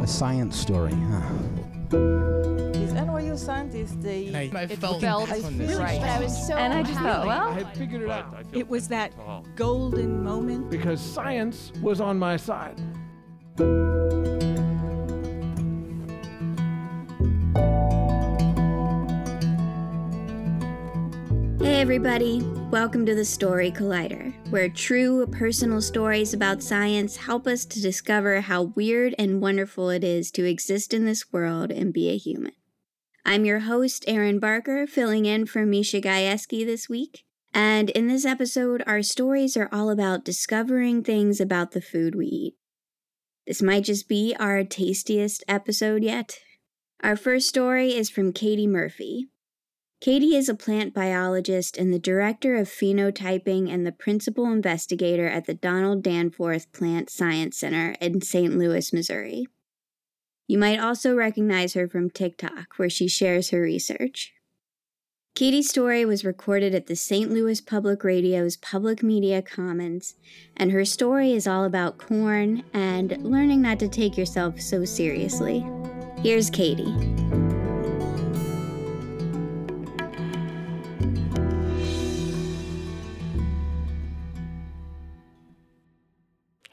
A science story, huh? These NYU scientists, they And I it felt felt this one right. But I was so and I just thought, happy. well, I had figured it out It was that golden moment. because science was on my side. Hey everybody, welcome to the Story Collider, where true personal stories about science help us to discover how weird and wonderful it is to exist in this world and be a human. I'm your host, Erin Barker, filling in for Misha Gajewski this week. And in this episode, our stories are all about discovering things about the food we eat. This might just be our tastiest episode yet. Our first story is from Katie Murphy, Katie is a plant biologist and the director of phenotyping and the principal investigator at the Donald Danforth Plant Science Center in St. Louis, Missouri. You might also recognize her from TikTok, where she shares her research. Katie's story was recorded at the St. Louis Public Radio's Public Media Commons, and her story is all about corn and learning not to take yourself so seriously. Here's Katie.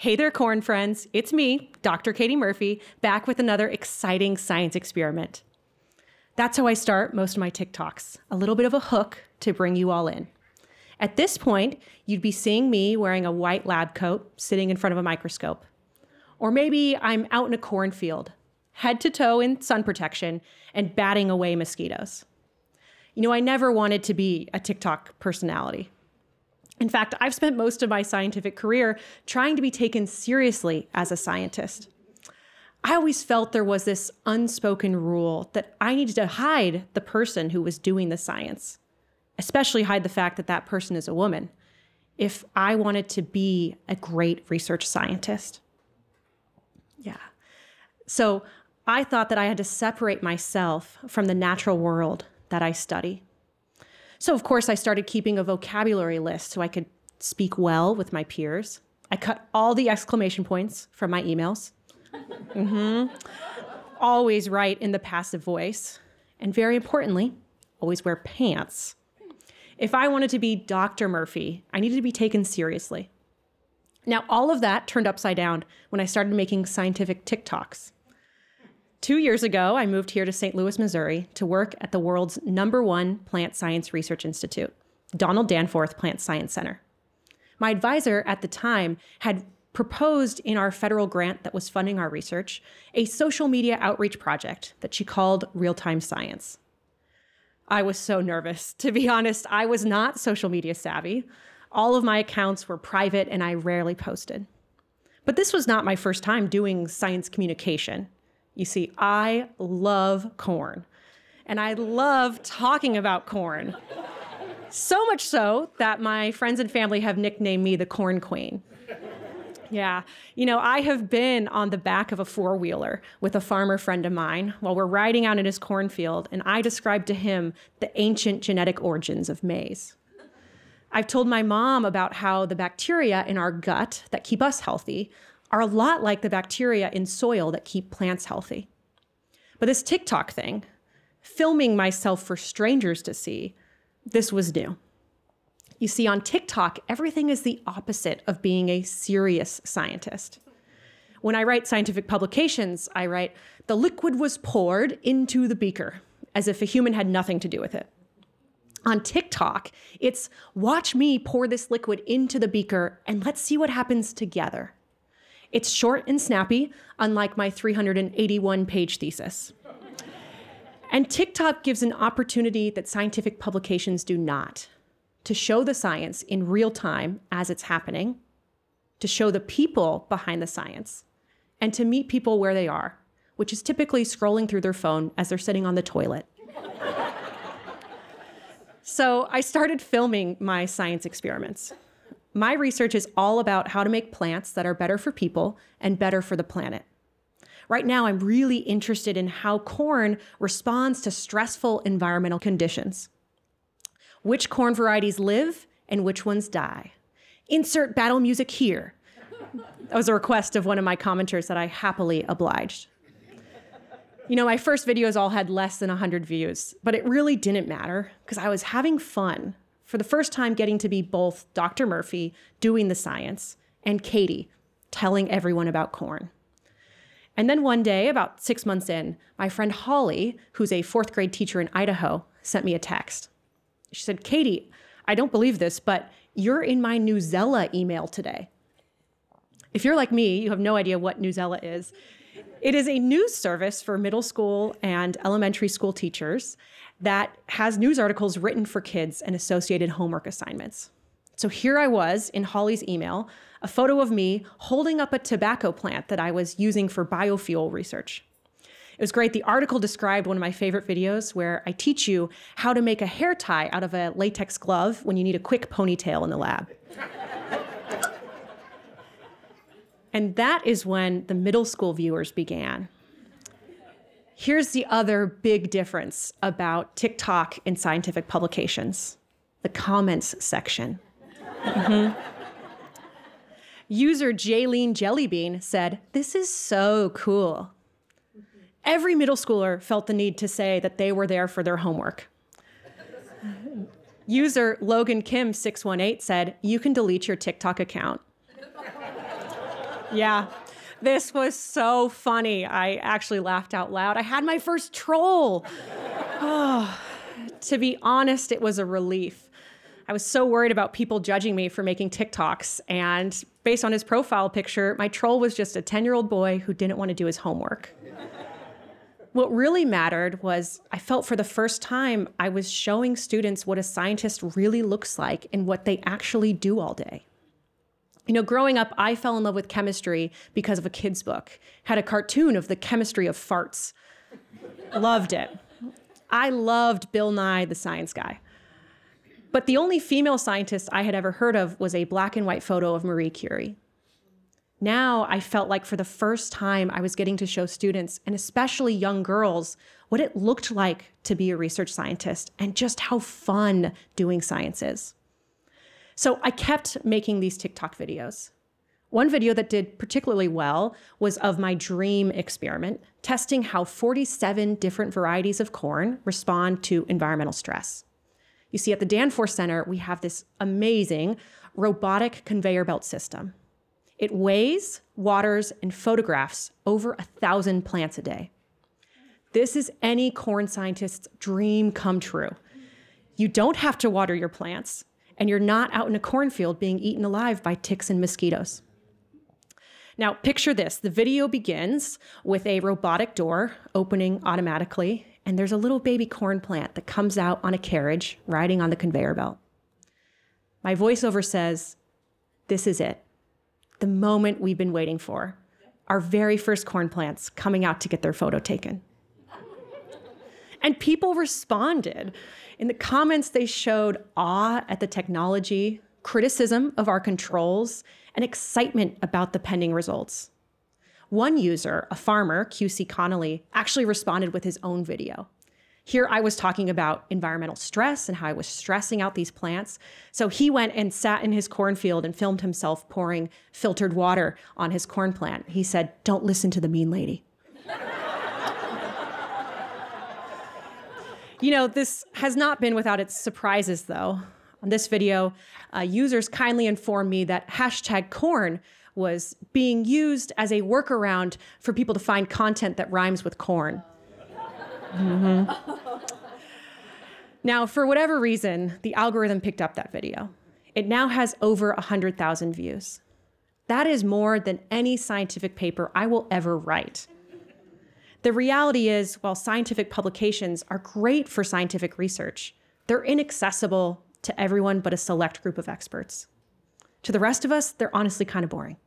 Hey there, corn friends. It's me, Dr. Katie Murphy, back with another exciting science experiment. That's how I start most of my TikToks a little bit of a hook to bring you all in. At this point, you'd be seeing me wearing a white lab coat, sitting in front of a microscope. Or maybe I'm out in a cornfield, head to toe in sun protection, and batting away mosquitoes. You know, I never wanted to be a TikTok personality. In fact, I've spent most of my scientific career trying to be taken seriously as a scientist. I always felt there was this unspoken rule that I needed to hide the person who was doing the science, especially hide the fact that that person is a woman, if I wanted to be a great research scientist. Yeah. So I thought that I had to separate myself from the natural world that I study. So, of course, I started keeping a vocabulary list so I could speak well with my peers. I cut all the exclamation points from my emails. hmm Always write in the passive voice. And very importantly, always wear pants. If I wanted to be Dr. Murphy, I needed to be taken seriously. Now, all of that turned upside down when I started making scientific TikToks. Two years ago, I moved here to St. Louis, Missouri to work at the world's number one plant science research institute, Donald Danforth Plant Science Center. My advisor at the time had proposed in our federal grant that was funding our research a social media outreach project that she called Real Time Science. I was so nervous. To be honest, I was not social media savvy. All of my accounts were private and I rarely posted. But this was not my first time doing science communication. You see, I love corn and I love talking about corn. So much so that my friends and family have nicknamed me the Corn Queen. Yeah, you know, I have been on the back of a four wheeler with a farmer friend of mine while we're riding out in his cornfield, and I described to him the ancient genetic origins of maize. I've told my mom about how the bacteria in our gut that keep us healthy are a lot like the bacteria in soil that keep plants healthy. But this TikTok thing, filming myself for strangers to see, this was new. You see, on TikTok, everything is the opposite of being a serious scientist. When I write scientific publications, I write, the liquid was poured into the beaker, as if a human had nothing to do with it. On TikTok, it's watch me pour this liquid into the beaker and let's see what happens together. It's short and snappy, unlike my 381 page thesis. And TikTok gives an opportunity that scientific publications do not to show the science in real time as it's happening, to show the people behind the science, and to meet people where they are, which is typically scrolling through their phone as they're sitting on the toilet. so I started filming my science experiments. My research is all about how to make plants that are better for people and better for the planet. Right now, I'm really interested in how corn responds to stressful environmental conditions. Which corn varieties live and which ones die. Insert battle music here. That was a request of one of my commenters that I happily obliged. You know, my first videos all had less than 100 views, but it really didn't matter because I was having fun for the first time getting to be both Dr. Murphy doing the science and Katie telling everyone about corn. And then one day, about six months in, my friend Holly, who's a fourth grade teacher in Idaho, sent me a text. She said, Katie, I don't believe this, but you're in my Newsela email today. If you're like me, you have no idea what Newsela is. It is a news service for middle school and elementary school teachers that has news articles written for kids and associated homework assignments. So here I was in Holly's email, a photo of me holding up a tobacco plant that I was using for biofuel research. It was great. The article described one of my favorite videos where I teach you how to make a hair tie out of a latex glove when you need a quick ponytail in the lab. and that is when the middle school viewers began. Here's the other big difference about TikTok and scientific publications the comments section. Mm-hmm. User Jaylene Jellybean said, This is so cool. Every middle schooler felt the need to say that they were there for their homework. User Logan Kim 618 said, You can delete your TikTok account. yeah, this was so funny. I actually laughed out loud. I had my first troll. Oh, to be honest, it was a relief. I was so worried about people judging me for making TikToks. And based on his profile picture, my troll was just a 10 year old boy who didn't want to do his homework. what really mattered was I felt for the first time I was showing students what a scientist really looks like and what they actually do all day. You know, growing up, I fell in love with chemistry because of a kid's book. Had a cartoon of the chemistry of farts. loved it. I loved Bill Nye, the science guy. But the only female scientist I had ever heard of was a black and white photo of Marie Curie. Now I felt like for the first time I was getting to show students, and especially young girls, what it looked like to be a research scientist and just how fun doing science is. So I kept making these TikTok videos. One video that did particularly well was of my dream experiment, testing how 47 different varieties of corn respond to environmental stress. You see, at the Danforth Center, we have this amazing robotic conveyor belt system. It weighs, waters, and photographs over a thousand plants a day. This is any corn scientist's dream come true. You don't have to water your plants, and you're not out in a cornfield being eaten alive by ticks and mosquitoes. Now, picture this the video begins with a robotic door opening automatically, and there's a little baby corn plant that comes out on a carriage riding on the conveyor belt. My voiceover says, This is it. The moment we've been waiting for. Our very first corn plants coming out to get their photo taken. and people responded. In the comments, they showed awe at the technology, criticism of our controls, and excitement about the pending results. One user, a farmer, QC Connolly, actually responded with his own video. Here I was talking about environmental stress and how I was stressing out these plants. So he went and sat in his cornfield and filmed himself pouring filtered water on his corn plant. He said, Don't listen to the mean lady. You know, this has not been without its surprises, though. On this video, uh, users kindly informed me that hashtag corn was being used as a workaround for people to find content that rhymes with corn. Mm-hmm. Now, for whatever reason, the algorithm picked up that video. It now has over 100,000 views. That is more than any scientific paper I will ever write. The reality is, while scientific publications are great for scientific research, they're inaccessible to everyone but a select group of experts. To the rest of us, they're honestly kind of boring.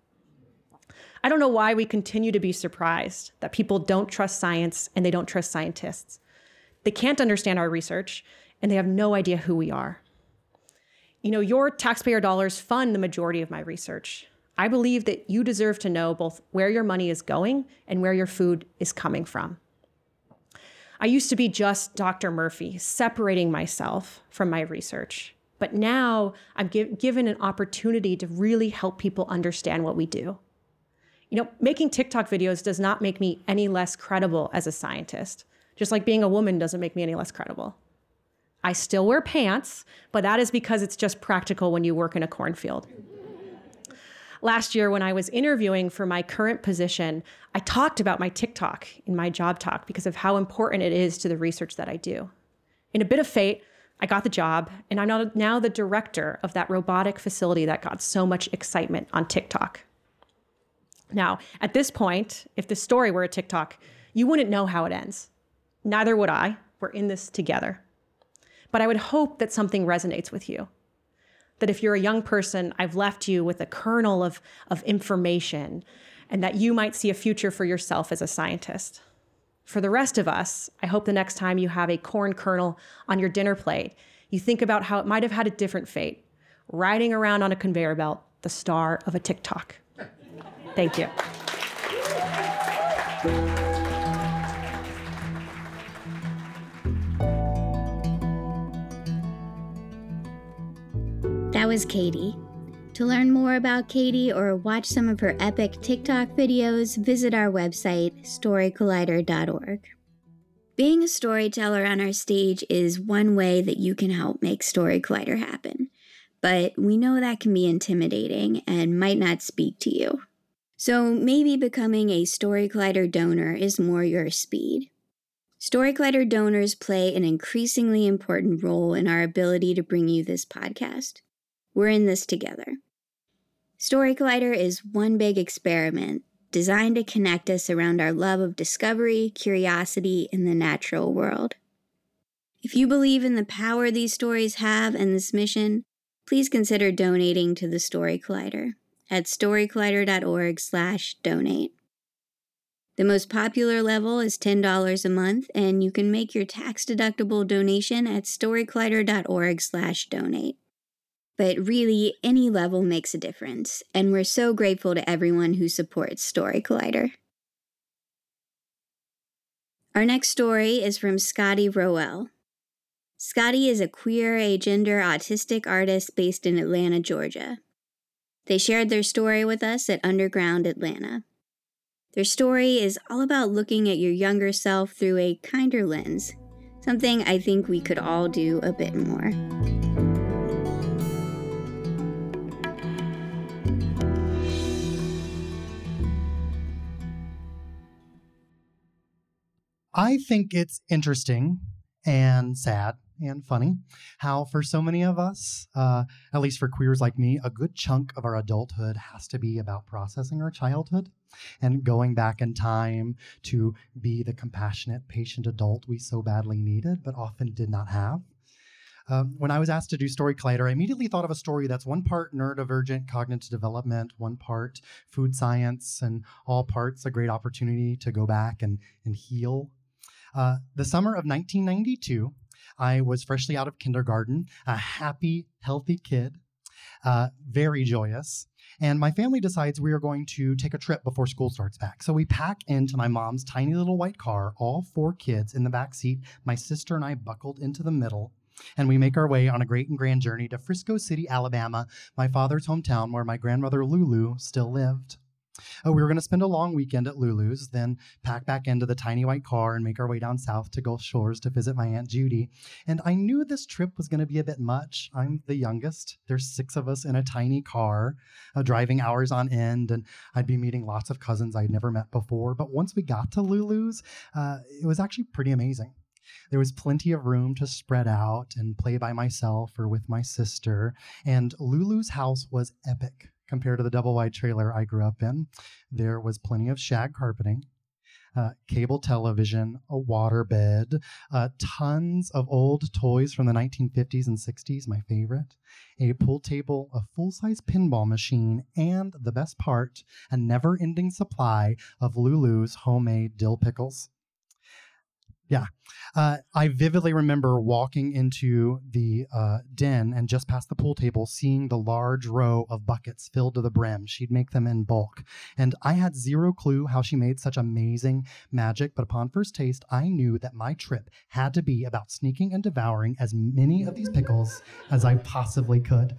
I don't know why we continue to be surprised that people don't trust science and they don't trust scientists. They can't understand our research and they have no idea who we are. You know, your taxpayer dollars fund the majority of my research. I believe that you deserve to know both where your money is going and where your food is coming from. I used to be just Dr. Murphy, separating myself from my research. But now I'm give, given an opportunity to really help people understand what we do. You know, making TikTok videos does not make me any less credible as a scientist, just like being a woman doesn't make me any less credible. I still wear pants, but that is because it's just practical when you work in a cornfield. Last year, when I was interviewing for my current position, I talked about my TikTok in my job talk because of how important it is to the research that I do. In a bit of fate, I got the job, and I'm now the director of that robotic facility that got so much excitement on TikTok. Now, at this point, if the story were a TikTok, you wouldn't know how it ends. Neither would I. We're in this together. But I would hope that something resonates with you that if you're a young person, I've left you with a kernel of, of information and that you might see a future for yourself as a scientist. For the rest of us, I hope the next time you have a corn kernel on your dinner plate, you think about how it might have had a different fate, riding around on a conveyor belt, the star of a TikTok. Thank you. That was Katie. To learn more about Katie or watch some of her epic TikTok videos, visit our website, storycollider.org. Being a storyteller on our stage is one way that you can help make Story Collider happen, but we know that can be intimidating and might not speak to you. So maybe becoming a Story Collider donor is more your speed. Story Collider donors play an increasingly important role in our ability to bring you this podcast. We're in this together. Story Collider is one big experiment designed to connect us around our love of discovery, curiosity, and the natural world. If you believe in the power these stories have and this mission, please consider donating to the Story Collider at storycollider.org/donate. The most popular level is $10 a month, and you can make your tax-deductible donation at storycollider.org/donate. But really, any level makes a difference, and we're so grateful to everyone who supports Story Collider. Our next story is from Scottie Rowell. Scottie is a queer, agender, autistic artist based in Atlanta, Georgia. They shared their story with us at Underground Atlanta. Their story is all about looking at your younger self through a kinder lens, something I think we could all do a bit more. I think it's interesting and sad and funny how, for so many of us, uh, at least for queers like me, a good chunk of our adulthood has to be about processing our childhood and going back in time to be the compassionate, patient adult we so badly needed, but often did not have. Um, when I was asked to do Story Collider, I immediately thought of a story that's one part neurodivergent cognitive development, one part food science, and all parts a great opportunity to go back and, and heal uh, the summer of 1992, I was freshly out of kindergarten, a happy, healthy kid, uh, very joyous. And my family decides we are going to take a trip before school starts back. So we pack into my mom's tiny little white car, all four kids in the back seat, my sister and I buckled into the middle. And we make our way on a great and grand journey to Frisco City, Alabama, my father's hometown where my grandmother Lulu still lived. Oh, we were going to spend a long weekend at Lulu's, then pack back into the tiny white car and make our way down south to Gulf Shores to visit my Aunt Judy. And I knew this trip was going to be a bit much. I'm the youngest. There's six of us in a tiny car, uh, driving hours on end, and I'd be meeting lots of cousins I'd never met before. But once we got to Lulu's, uh, it was actually pretty amazing. There was plenty of room to spread out and play by myself or with my sister, and Lulu's house was epic compared to the double wide trailer I grew up in. There was plenty of shag carpeting. uh, cable television, a waterbed, uh, tons of old toys from the 1950s and 60s, my favorite, a pool table, a full size pinball machine, and the best part, a never ending supply of Lulu's homemade dill pickles. Yeah. Uh, I vividly remember walking into the uh, den and just past the pool table, seeing the large row of buckets filled to the brim. She'd make them in bulk. And I had zero clue how she made such amazing magic, but upon first taste, I knew that my trip had to be about sneaking and devouring as many of these pickles as I possibly could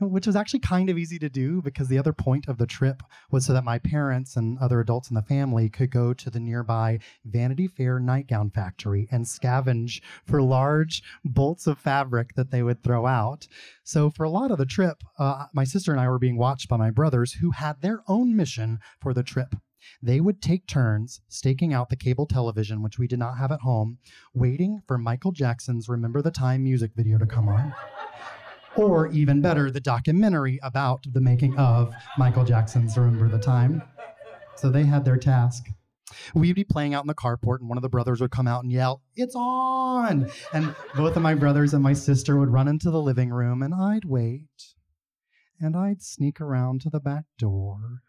which was actually kind of easy to do because the other point of the trip was so that my parents and other adults in the family could go to the nearby Vanity Fair nightgown factory and scavenge for large bolts of fabric that they would throw out. So, for a lot of the trip, uh, my sister and I were being watched by my brothers who had their own mission for the trip. They would take turns staking out the cable television, which we did not have at home, waiting for Michael Jackson's Remember the Time music video to come on or even better, the documentary about the making of Michael Jackson's Remember the Time. So they had their task. We'd be playing out in the carport, and one of the brothers would come out and yell, It's on! And both of my brothers and my sister would run into the living room, and I'd wait. And I'd sneak around to the back door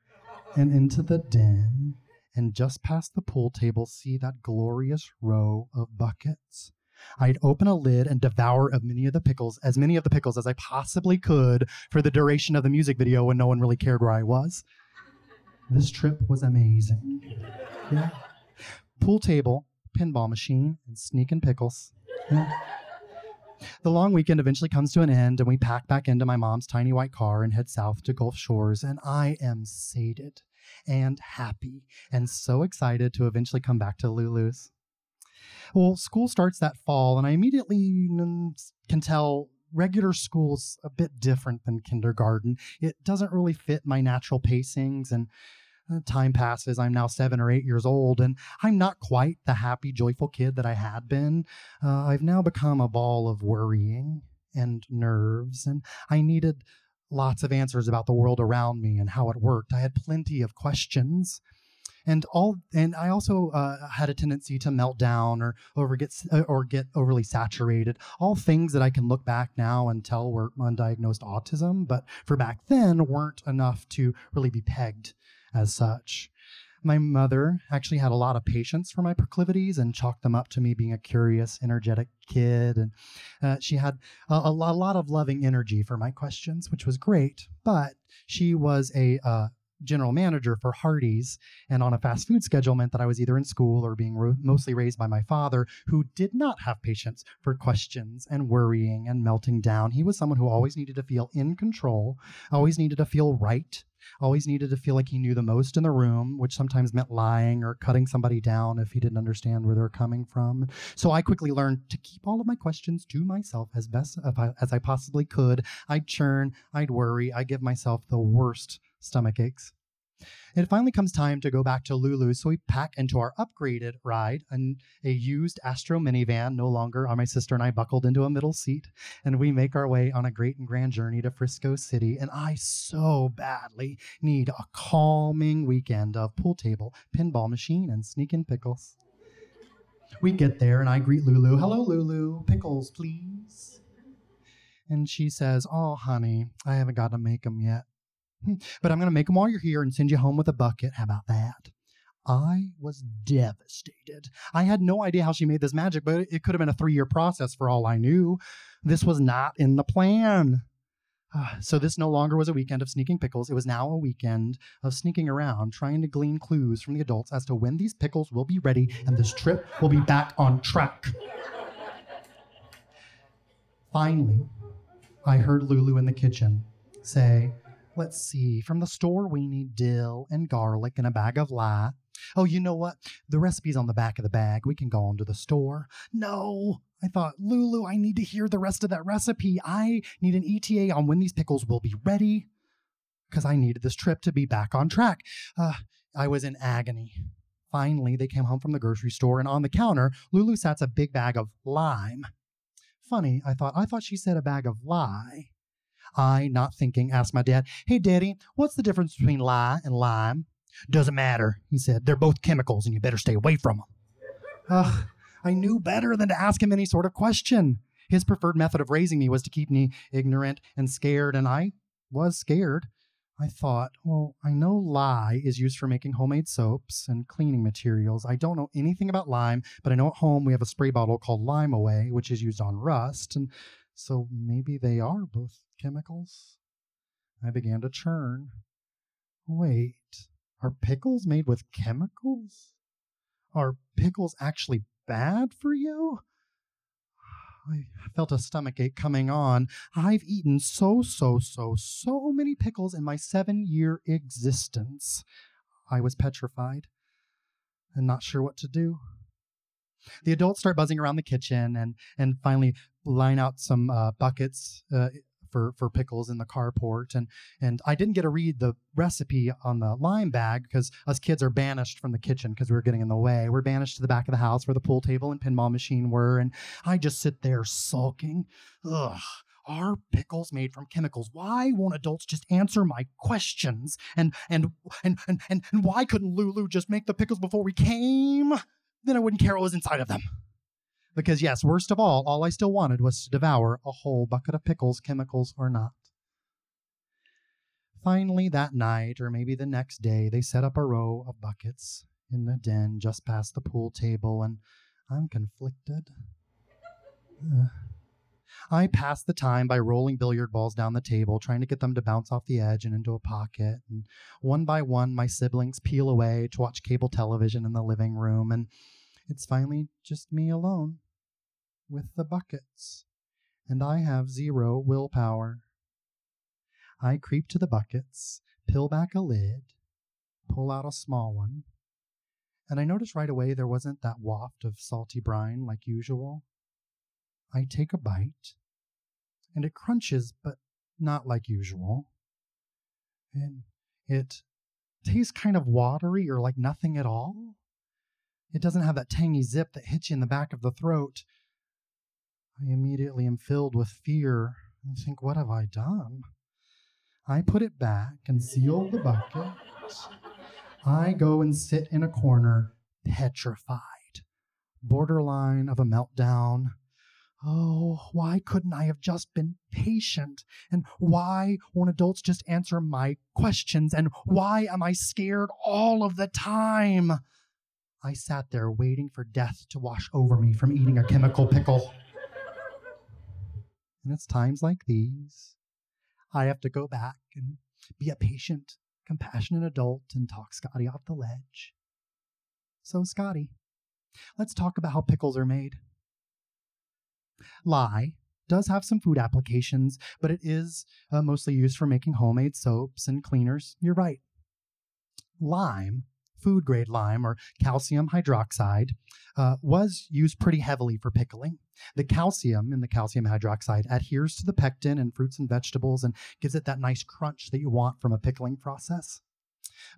and into the den, and just past the pool table, see that glorious row of buckets. I'd open a lid and devour of many of the pickles, as many of the pickles as I possibly could for the duration of the music video when no one really cared where I was. This trip was amazing. Yeah. Pool table, pinball machine, and sneaking pickles. Yeah. The long weekend eventually comes to an end, and we pack back into my mom's tiny white car and head south to Gulf Shores, and I am sated and happy and so excited to eventually come back to Lulu's. Well, school starts that fall, and I immediately can tell regular school's a bit different than kindergarten. It doesn't really fit my natural pacings, and uh, time passes. I'm now seven or eight years old, and I'm not quite the happy, joyful kid that I had been. Uh, I've now become a ball of worrying and nerves, and I needed lots of answers about the world around me and how it worked. I had plenty of questions and all and i also uh, had a tendency to melt down or over get uh, or get overly saturated all things that i can look back now and tell were undiagnosed autism but for back then weren't enough to really be pegged as such my mother actually had a lot of patience for my proclivities and chalked them up to me being a curious, energetic kid. And uh, she had a, a, lot, a, lot, of loving energy for my questions, which was great. But she was a uh, general manager for Hardee's and on a fast food schedule meant that I was either in school or being mostly raised by my father, who did not have patience for questions and worrying and melting down. He was someone who always needed to feel in control, always needed to feel right, always needed to feel like he knew the most in the room, which sometimes meant lying or cutting somebody down if he didn't understand where they're coming from. So I quickly learned to keep all of my questions to myself as best as I possibly could. I'd churn, I'd worry, I'd give myself the worst stomach aches. It finally comes time to go back to Lulu, so we pack into our upgraded ride, and a used Astro minivan. No longer are my sister and I buckled into a middle seat, and we make our way on a great and grand journey to Frisco City. And I so badly need a calming weekend of pool table, pinball machine, and sneaking pickles. We get there, and I greet Lulu. Hello, Lulu. Pickles, please. And she says, Oh, honey, I haven't got to make them yet. But I'm going to make them while you're here and send you home with a bucket. How about that? I was devastated. I had no idea how she made this magic, but it could have been a three year process for all I knew. This was not in the plan. Uh, so, this no longer was a weekend of sneaking pickles. It was now a weekend of sneaking around, trying to glean clues from the adults as to when these pickles will be ready and this trip will be back on track. Finally, I heard Lulu in the kitchen say, Let's see. From the store, we need dill and garlic and a bag of lye. Oh, you know what? The recipe's on the back of the bag. We can go on to the store. No, I thought, Lulu, I need to hear the rest of that recipe. I need an ETA on when these pickles will be ready because I needed this trip to be back on track. Uh, I was in agony. Finally, they came home from the grocery store, and on the counter, Lulu sat a big bag of lime. Funny, I thought. I thought she said a bag of lye. I, not thinking, asked my dad, Hey, Daddy, what's the difference between lye and lime? Doesn't matter, he said. They're both chemicals and you better stay away from them. Ugh, I knew better than to ask him any sort of question. His preferred method of raising me was to keep me ignorant and scared, and I was scared. I thought, well, I know lye is used for making homemade soaps and cleaning materials. I don't know anything about lime, but I know at home we have a spray bottle called Lime-A-Way, which is used on rust, and so maybe they are both chemicals. I began to churn. Wait, are pickles made with chemicals? Are pickles actually bad for you? I felt a stomach ache coming on. I've eaten so, so, so, so many pickles in my seven year existence. I was petrified and not sure what to do. The adults start buzzing around the kitchen and, and finally line out some uh, buckets uh, for for pickles in the carport and and I didn't get to read the recipe on the lime bag because us kids are banished from the kitchen because we were getting in the way. We're banished to the back of the house where the pool table and pinball machine were, and I just sit there sulking. Ugh. Are pickles made from chemicals? Why won't adults just answer my questions? And and and and and, and why couldn't Lulu just make the pickles before we came? Then I wouldn't care what was inside of them. Because, yes, worst of all, all I still wanted was to devour a whole bucket of pickles, chemicals or not. Finally, that night, or maybe the next day, they set up a row of buckets in the den just past the pool table, and I'm conflicted. Uh, I pass the time by rolling billiard balls down the table, trying to get them to bounce off the edge and into a pocket. And one by one, my siblings peel away to watch cable television in the living room, and it's finally just me alone with the buckets, and I have zero willpower. I creep to the buckets, peel back a lid, pull out a small one, and I notice right away there wasn't that waft of salty brine like usual. I take a bite, and it crunches, but not like usual. And it tastes kind of watery or like nothing at all. It doesn't have that tangy zip that hits you in the back of the throat. I immediately am filled with fear and think, what have I done? I put it back and seal the bucket. I go and sit in a corner, petrified, borderline of a meltdown. Oh, why couldn't I have just been patient? And why won't adults just answer my questions? And why am I scared all of the time? I sat there waiting for death to wash over me from eating a chemical pickle. And it's times like these I have to go back and be a patient, compassionate adult and talk Scottie off the ledge. So, Scottie, let's talk about how pickles are made. Lye does have some food applications, but it is uh, mostly used for making homemade soaps and cleaners. You're right. Lime food grade lime or calcium hydroxide uh, was used pretty heavily for pickling. The calcium in the calcium hydroxide adheres to the pectin in fruits and vegetables and gives it that nice crunch that you want from a pickling process.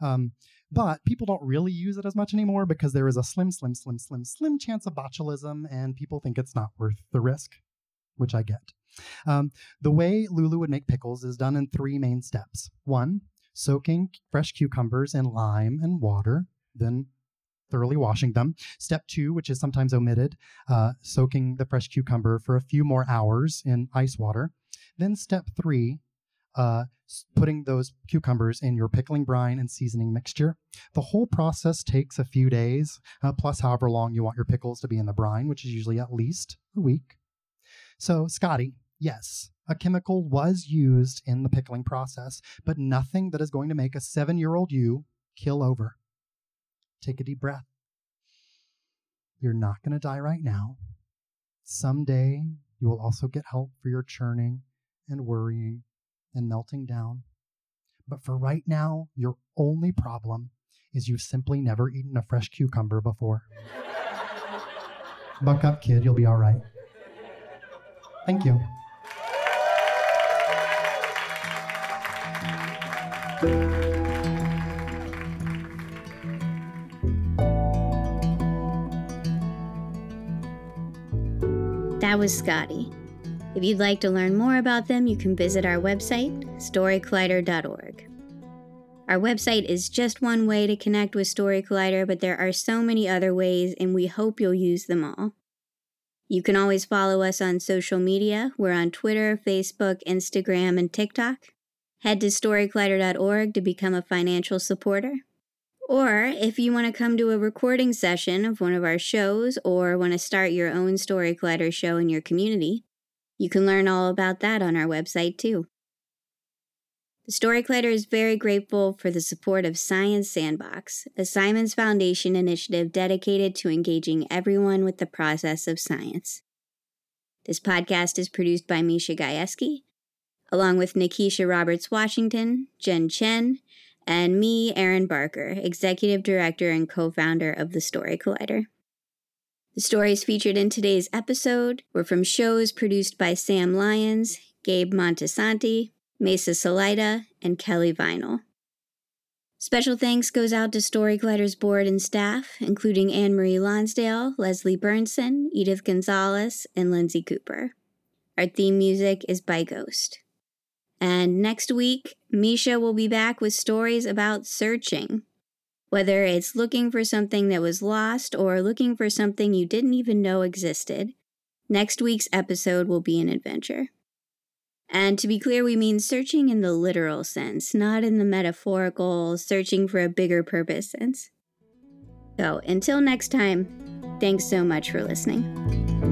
Um, but people don't really use it as much anymore because there is a slim, slim, slim, slim, slim chance of botulism, and people think it's not worth the risk, which I get. Um, the way Lulu would make pickles is done in three main steps. One, soaking fresh cucumbers in lime and water, then thoroughly washing them. Step two, which is sometimes omitted, uh, soaking the fresh cucumber for a few more hours in ice water. Then step three, uh, putting those cucumbers in your pickling brine and seasoning mixture. The whole process takes a few days, uh, plus however long you want your pickles to be in the brine, which is usually at least a week. So, Scottie, yes, a chemical was used in the pickling process, but nothing that is going to make a seven year old you kill over. Take a deep breath. You're not going to die right now. Someday you will also get help for your churning and worrying and melting down. But for right now, your only problem is you've simply never eaten a fresh cucumber before. Buck up, kid, you'll be all right. Thank you. That was Scottie. If you'd like to learn more about them, you can visit our website, storycollider.org. Our website is just one way to connect with Story Collider, but there are so many other ways, and we hope you'll use them all. You can always follow us on social media. We're on Twitter, Facebook, Instagram, and TikTok. Head to storycollider.org to become a financial supporter. Or if you want to come to a recording session of one of our shows or want to start your own Story Collider show in your community, you can learn all about that on our website too. The Story Collider is very grateful for the support of Science Sandbox, a Simons Foundation initiative dedicated to engaging everyone with the process of science. This podcast is produced by Misha Gajewski, along with Nikisha Roberts Washington, Jen Chen, and me, Erin Barker, Executive Director and co founder of the Story Collider. The stories featured in today's episode were from shows produced by Sam Lyons, Gabe Montesanti, Mesa Salida, and Kelly Vinyl. Special thanks goes out to Story Collider's board and staff, including Anne Marie Lonsdale, Leslie Burnson, Edith Gonzalez, and Lindsay Cooper. Our theme music is by Ghost. And next week, Misha will be back with stories about searching. Whether it's looking for something that was lost or looking for something you didn't even know existed, next week's episode will be an adventure. And to be clear, we mean searching in the literal sense, not in the metaphorical, searching for a bigger purpose sense. So until next time, thanks so much for listening.